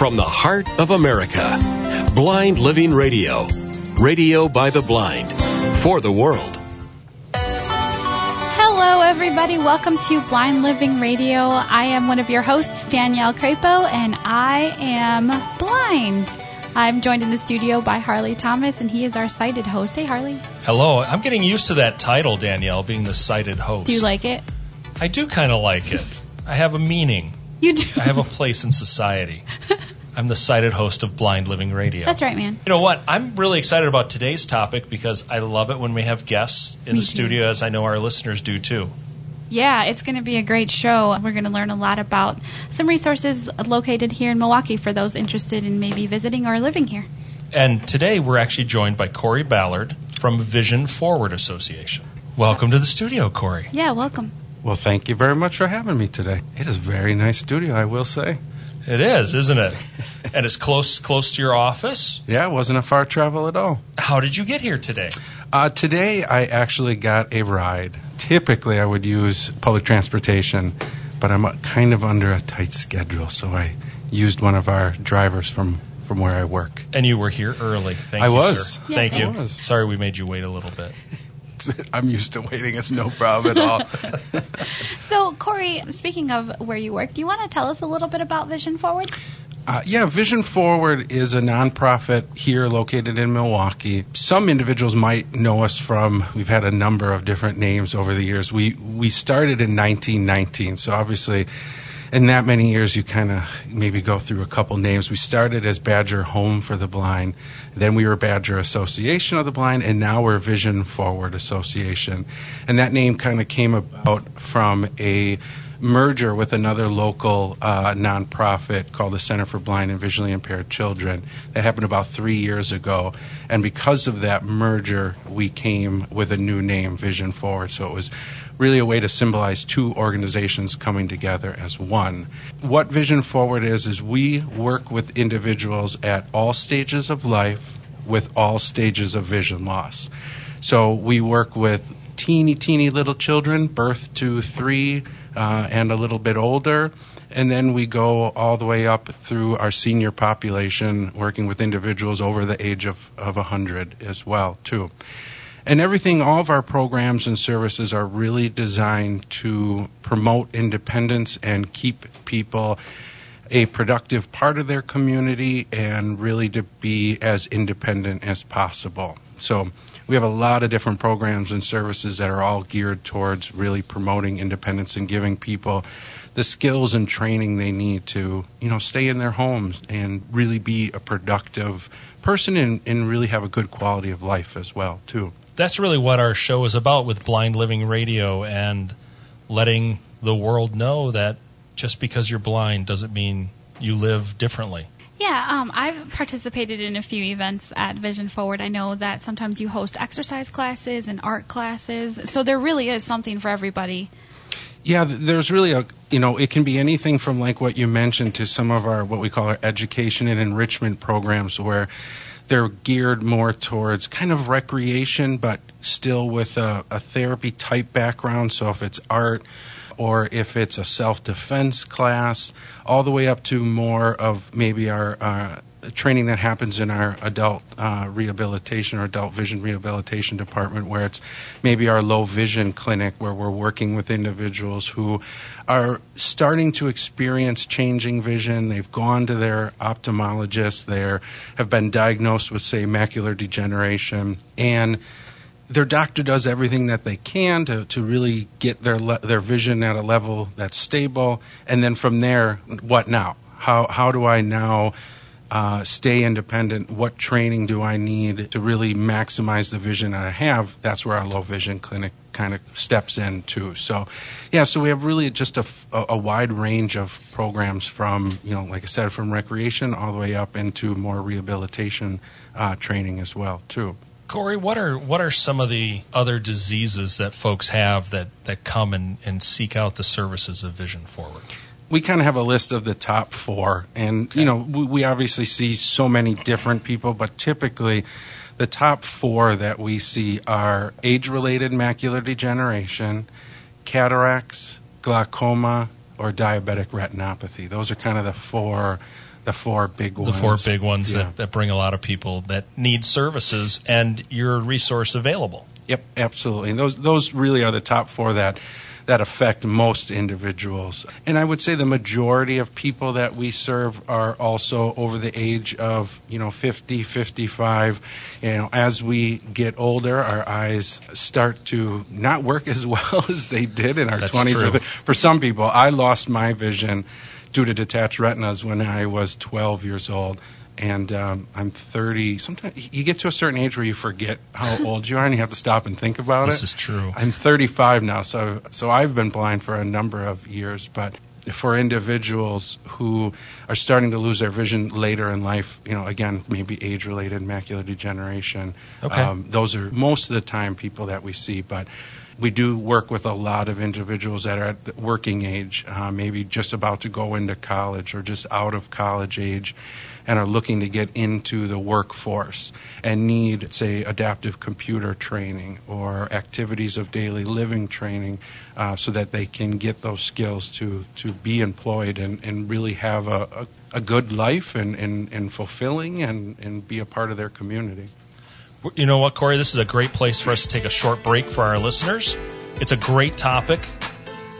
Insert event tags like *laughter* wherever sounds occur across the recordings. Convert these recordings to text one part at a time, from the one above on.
from the heart of America. Blind Living Radio. Radio by the blind. For the world. Hello, everybody. Welcome to Blind Living Radio. I am one of your hosts, Danielle Crapo, and I am blind. I'm joined in the studio by Harley Thomas, and he is our sighted host. Hey, Harley. Hello. I'm getting used to that title, Danielle, being the sighted host. Do you like it? I do kind of like it. I have a meaning. You do. I have a place in society. *laughs* I'm the sighted host of Blind Living Radio. That's right, man. You know what? I'm really excited about today's topic because I love it when we have guests in Me the too. studio, as I know our listeners do too. Yeah, it's going to be a great show. We're going to learn a lot about some resources located here in Milwaukee for those interested in maybe visiting or living here. And today we're actually joined by Cory Ballard from Vision Forward Association. Welcome to the studio, Cory. Yeah, welcome. Well, thank you very much for having me today. It is a very nice studio, I will say. It is, isn't it? and it's close close to your office. Yeah, it wasn't a far travel at all. How did you get here today? Uh, today, I actually got a ride. Typically, I would use public transportation, but I'm uh, kind of under a tight schedule, so I used one of our drivers from, from where I work. And you were here early. Thank I you, was. sir. Yeah, Thank you. Was. Sorry we made you wait a little bit. *laughs* I'm used to waiting. It's no problem at all. *laughs* So, Cory, speaking of where you work, do you want to tell us a little bit about Vision Forward? Uh, yeah, Vision Forward is a nonprofit here located in Milwaukee. Some individuals might know us from. We've had a number of different names over the years. We we started in 1919, so obviously, in that many years, you kind of maybe go through a couple names. We started as Badger Home for the Blind, then we were Badger Association of the Blind, and now we're Vision Forward Association. And that name kind of came about from a merger with another local uh, nonprofit called the Center for Blind and Visually Impaired Children. That happened about three years ago, and because of that merger, we came with a new name, Vision Forward. So it was really a way to symbolize two organizations coming together as one. What Vision Forward is is we work with individuals at all stages of life with all stages of vision loss. So we work with teeny, teeny little children, birth to three uh, and a little bit older. And then we go all the way up through our senior population, working with individuals over the age of, of 100 as well, too. And everything, all of our programs and services are really designed to promote independence and keep people a productive part of their community and really to be as independent as possible. So we have a lot of different programs and services that are all geared towards really promoting independence and giving people the skills and training they need to, you know, stay in their homes and really be a productive person and, and really have a good quality of life as well, too. That's really what our show is about with Blind Living Radio and letting the world know that just because you're blind doesn't mean you live differently. Yeah, um, I've participated in a few events at Vision Forward. I know that sometimes you host exercise classes and art classes, so there really is something for everybody. Yeah, there's really a, you know, it can be anything from like what you mentioned to some of our, what we call our education and enrichment programs where they're geared more towards kind of recreation, but still with a, a therapy type background. So if it's art or if it's a self defense class, all the way up to more of maybe our uh, training that happens in our adult uh, rehabilitation or adult vision rehabilitation department, where it's maybe our low vision clinic, where we're working with individuals who are starting to experience changing vision. They've gone to their ophthalmologist, they have been diagnosed with, say, macular degeneration, and their doctor does everything that they can to, to really get their le- their vision at a level that's stable, and then from there, what now? How how do I now uh, stay independent? What training do I need to really maximize the vision that I have? That's where our low vision clinic kind of steps in too. So, yeah, so we have really just a, a wide range of programs from you know, like I said, from recreation all the way up into more rehabilitation uh, training as well too. Cory, what are what are some of the other diseases that folks have that, that come and, and seek out the services of Vision Forward? we kind of have a list of the top four, and you know we, we obviously see so many different people, but typically the top four that we see are age-related macular degeneration, cataracts, glaucoma, or diabetic retinopathy. Those are kind of the four the four big ones. the four big ones Yeah. that, that bring a lot of people that need services and your resource available. Yep, absolutely. And those those really are the top four that that affect most individuals. And I would say the majority of people that we serve are also over the age of, you know, 50, 55. You know, as we get older, our eyes start to not work *laughs* as well as they did in our That's 20s. true. For some people, I lost my vision due to detached retinas when I was 12 years old. And um, I'm 30. Sometimes you get to a certain age where you forget how *laughs* old you are, and you have to stop and think about it. This is true. I'm 35 now, so so I've been blind for a number of years. But for individuals who are starting to lose their vision later in life, you know, again, maybe age-related macular degeneration. Okay. Um, those are most of the time people that we see, but we do work with a lot of individuals that are at the working age, uh, maybe just about to go into college or just out of college age, and are looking to get into the workforce and need, say, adaptive computer training or activities of daily living training uh, so that they can get those skills to, to be employed and, and really have a, a, a good life and, and, and fulfilling and, and be a part of their community. You know what, Cory? This is a great place for us to take a short break for our listeners. It's a great topic.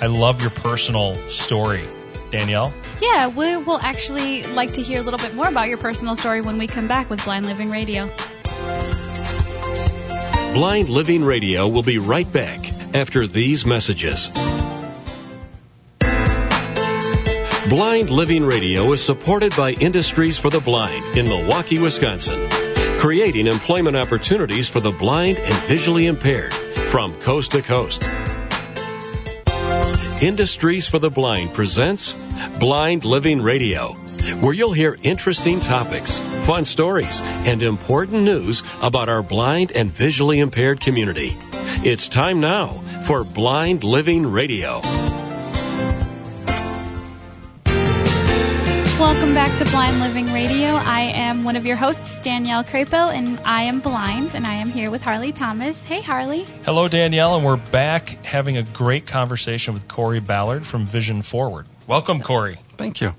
I love your personal story, Danielle. Yeah, we will actually like to hear a little bit more about your personal story when we come back with Blind Living Radio. Blind Living Radio will be right back after these messages. Blind Living Radio is supported by Industries for the Blind in Milwaukee, Wisconsin, creating employment opportunities for the blind and visually impaired from coast to coast. Industries for the Blind presents Blind Living Radio, where you'll hear interesting topics, fun stories, and important news about our blind and visually impaired community. It's time now for Blind Living Radio. Welcome back to Blind Living Radio. I am one of your hosts, Danielle Crapo, and I am blind, and I am here with Harley Thomas. Hey, Harley. Hello, Danielle, and we're back having a great conversation with Cory Ballard from Vision Forward. Welcome, Cory. Thank you.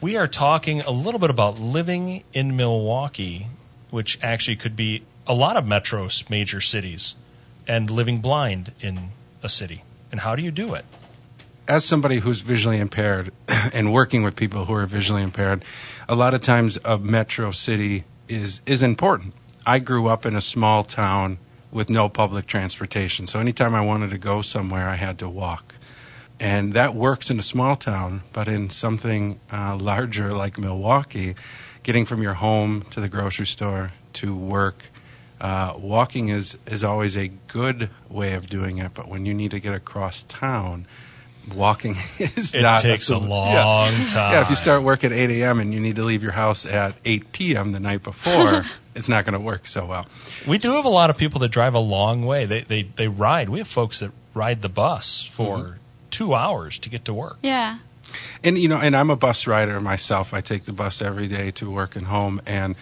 We are talking a little bit about living in Milwaukee, which actually could be a lot of metros, major cities, and living blind in a city. And how do you do it? As somebody who's visually impaired *clears throat* and working with people who are visually impaired, a lot of times a metro city is is important. I grew up in a small town with no public transportation, so anytime I wanted to go somewhere, I had to walk. And that works in a small town, but in something uh, larger like Milwaukee, getting from your home to the grocery store to work, uh, walking is is always a good way of doing it. But when you need to get across town, walking *laughs* is It not takes a sol- long yeah. time. Yeah, if you start work at 8 a.m. and you need to leave your house at 8 p.m. the night before, *laughs* it's not going to work so well. We do have a lot of people that drive a long way. They they they ride. We have folks that ride the bus for Mm-hmm. two hours to get to work. Yeah. And you know, and I'm a bus rider myself. I take the bus every day to work and home, and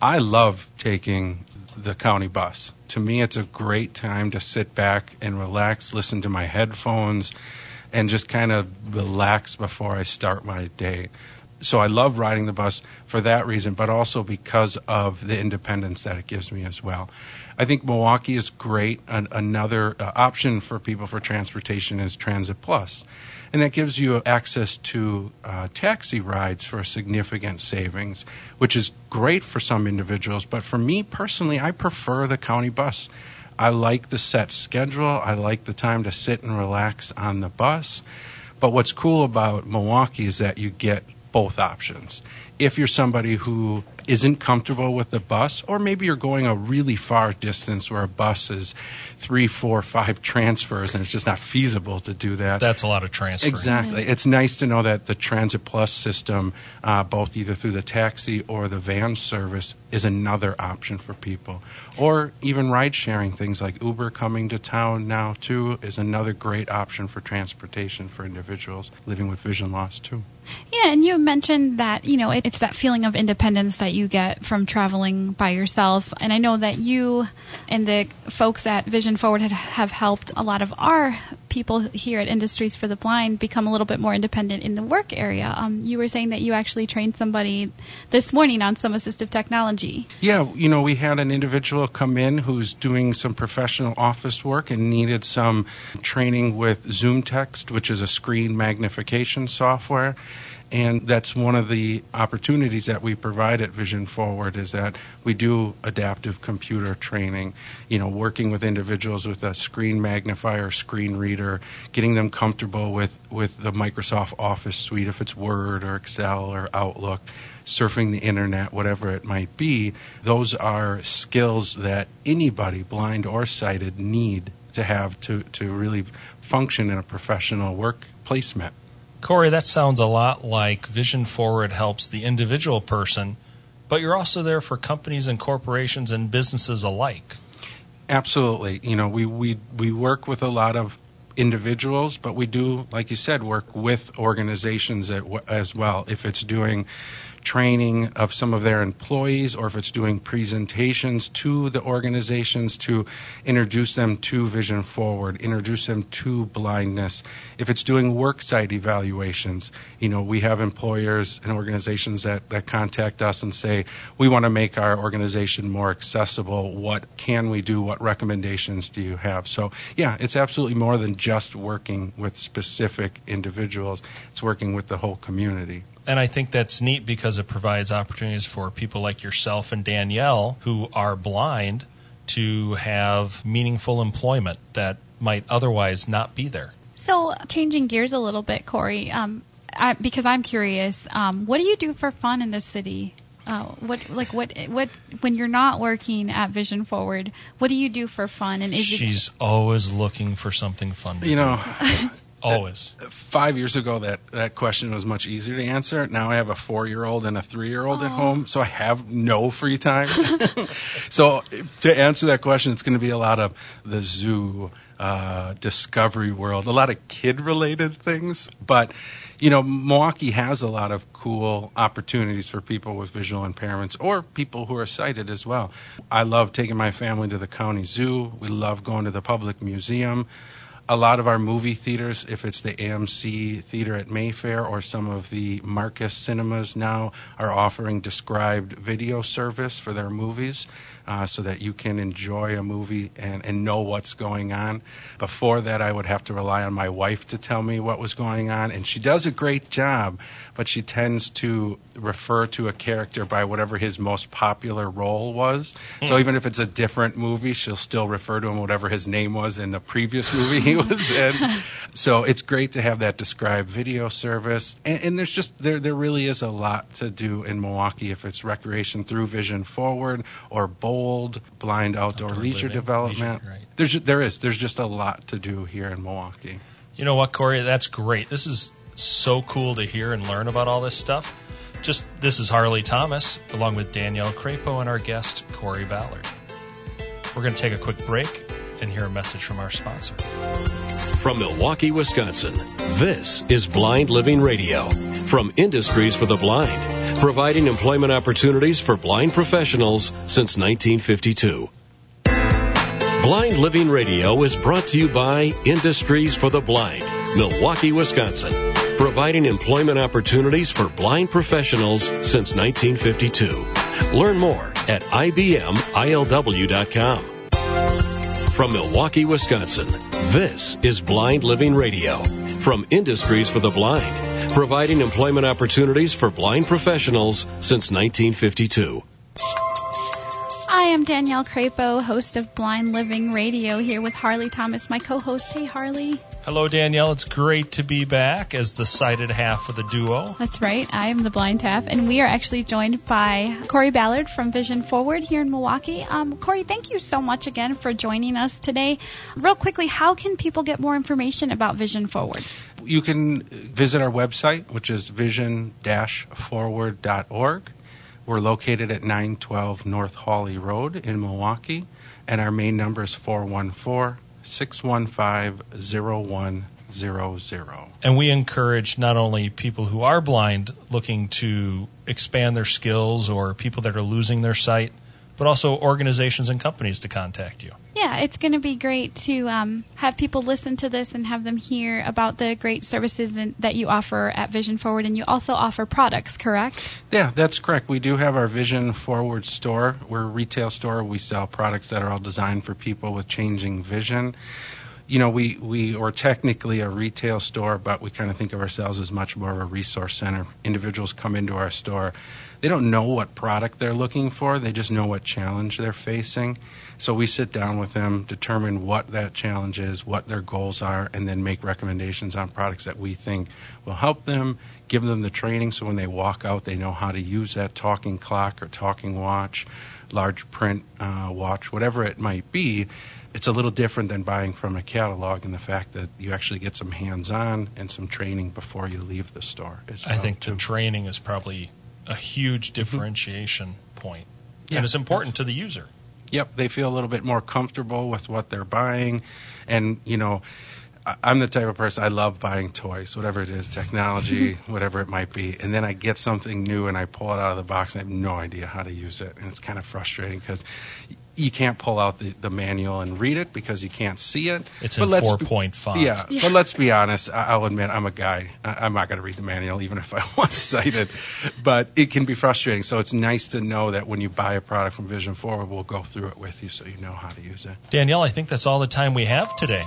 I love taking the county bus. To me, it's a great time to sit back and relax, listen to my headphones, and just kind of relax before I start my day. So I love riding the bus for that reason, but also because of the independence that it gives me as well. I think Milwaukee is great. An, another uh, option for people for transportation is Transit Plus and that gives you access to uh, taxi rides for significant savings, which is great for some individuals. But for me personally, I prefer the county bus. I like the set schedule. I like the time to sit and relax on the bus. But what's cool about Milwaukee is that you get both options. If you're somebody who isn't comfortable with the bus, or maybe you're going a really far distance where a bus is three, four, five *laughs* transfers and it's just not feasible to do that. That's a lot of transferring. Exactly. It's nice to know that the Transit Plus system, uh, both either through the taxi or the van service, is another option for people. Or even ride sharing, things like Uber coming to town now, too, is another great option for transportation for individuals living with vision loss, too. Yeah, and you mentioned that, you know, it, it's that feeling of independence that you get from traveling by yourself. And I know that you and the folks at Vision Forward have helped a lot of our people here at Industries for the Blind become a little bit more independent in the work area. Um, you were saying that you actually trained somebody this morning on some assistive technology. Yeah, you know, we had an individual come in who's doing some professional office work and needed some training with Zoom Text, which is a screen magnification software and that's one of the opportunities that we provide at Vision Forward is that we do adaptive computer training, you know, working with individuals with a screen magnifier, screen reader, getting them comfortable with, with the Microsoft Office suite, if it's Word or Excel or Outlook, surfing the internet, whatever it might be. Those are skills that anybody, blind or sighted, need to have to, to really function in a professional work placement. Cory, that sounds a lot like Vision Forward helps the individual person, but you're also there for companies and corporations and businesses alike. Absolutely. You know, we, we, we work with a lot of individuals, but we do, like you said, work with organizations as well. If it's doing training of some of their employees or if it's doing presentations to the organizations to introduce them to Vision Forward, introduce them to blindness. If it's doing worksite evaluations, you know, we have employers and organizations that, that contact us and say, we want to make our organization more accessible. What can we do? What recommendations do you have? So, yeah, it's absolutely more than just working with specific individuals. It's working with the whole community and I think that's neat because it provides opportunities for people like yourself and Danielle who are blind to have meaningful employment that might otherwise not be there. So, changing gears a little bit, Cory, um, I, because I'm curious, um, what do you do for fun in the city? Uh, what like what what when you're not working at Vision Forward, what do you do for fun? And is she's it, always looking for something fun. you know, *laughs* Always. Five years ago, that, that question was much easier to answer. Now I have a four year old and a three year old at home, so I have no free time. *laughs* so to answer that question, it's going to be a lot of the zoo, uh, Discovery World, a lot of kid related things. But, you know, Milwaukee has a lot of cool opportunities for people with visual impairments or people who are sighted as well. I love taking my family to the county zoo. We love going to the public museum a lot of our movie theaters, if it's the AMC theater at Mayfair or some of the Marcus cinemas now, are offering described video service for their movies uh, so that you can enjoy a movie and, and know what's going on. Before that, I would have to rely on my wife to tell me what was going on, and she does a great job, but she tends to refer to a character by whatever his most popular role was. Mm. So hmm. even if it's a different movie, she'll still refer to him whatever his name was in the previous movie he was in. so it's great to have that described video service, and, and there's just there there really is a lot to do in Milwaukee if it's recreation through Vision Forward or Bold, blind outdoor, outdoor leisure living, development. Leisure, right. There's there is there's just a lot to do here in Milwaukee. You know what, Cory? That's great. This is so cool to hear and learn about all this stuff. Just this is Harley Thomas along with Danielle Crapo and our guest Cory Ballard. We're going to take a quick break and hear a message from our sponsor. From Milwaukee, Wisconsin, this is Blind Living Radio from Industries for the Blind providing employment opportunities for blind professionals since 1952. Blind Living Radio is brought to you by Industries for the Blind, Milwaukee, Wisconsin, providing employment opportunities for blind professionals since 1952. Learn more at ibmilw.com. From Milwaukee, Wisconsin, this is Blind Living Radio from Industries for the Blind providing employment opportunities for blind professionals since 1952. I am Danielle Crapo, host of Blind Living Radio, here with Harley Thomas, my co host. Hey, Harley. Hello, Danielle. It's great to be back as the sighted half of the duo. That's right. I am the blind half, and we are actually joined by Cory Ballard from Vision Forward here in Milwaukee. Um, Cory, thank you so much again for joining us today. Real quickly, how can people get more information about Vision Forward? You can visit our website, which is vision-forward.org. We're located at 912 North Hawley Road in Milwaukee, and our main number is 414 615 0100. 0100. And we encourage not only people who are blind looking to expand their skills or people that are losing their sight, but also organizations and companies to contact you. Yeah, it's going to be great to um, have people listen to this and have them hear about the great services in, that you offer at Vision Forward, and you also offer products, correct? Yeah, that's correct. We do have our Vision Forward store. We're a retail store. We sell products that are all designed for people with changing vision you know, we, we are technically a retail store, but we kind of think of ourselves as much more of a resource center. Individuals come into our store. They don't know what product they're looking for. They just know what challenge they're facing. So we sit down with them, determine what that challenge is, what their goals are, and then make recommendations on products that we think will help them, give them the training so when they walk out, they know how to use that talking clock or talking watch, large print uh, watch, whatever it might be it's a little different than buying from a catalog in the fact that you actually get some hands-on and some training before you leave the store. I think too. the training is probably a huge differentiation point, yeah. and it's important to the user. Yep, they feel a little bit more comfortable with what they're buying, and you know. I'm the type of person I love buying toys, whatever it is, technology, *laughs* whatever it might be, and then I get something new and I pull it out of the box and I have no idea how to use it, and it's kind of frustrating because you can't pull out the, the manual and read it because you can't see it. It's but in four point font. Yeah, yeah, but let's be honest. I'll admit I'm a guy. I'm not going to read the manual even if I *laughs* was sighted. But it can be frustrating. So it's nice to know that when you buy a product from Vision Forward, we'll go through it with you so you know how to use it. Danielle, I think that's all the time we have today.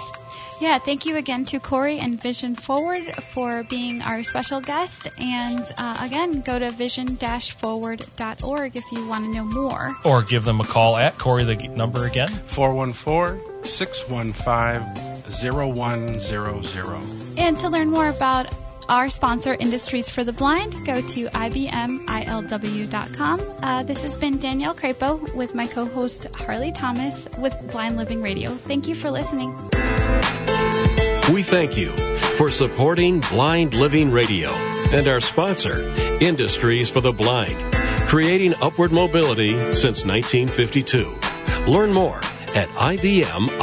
Yeah, thank you again to Cory and Vision Forward for being our special guest. And uh, again, go to vision-forward.org if you want to know more. Or give them a call at Cory, the number again 414 615 0100. And to learn more about our sponsor, Industries for the Blind, go to ibmilw.com. Uh, this has been Danielle Crapo with my co host Harley Thomas with Blind Living Radio. Thank you for listening. We thank you for supporting Blind Living Radio and our sponsor, Industries for the Blind, creating upward mobility since 1952. Learn more at ibmilw.com.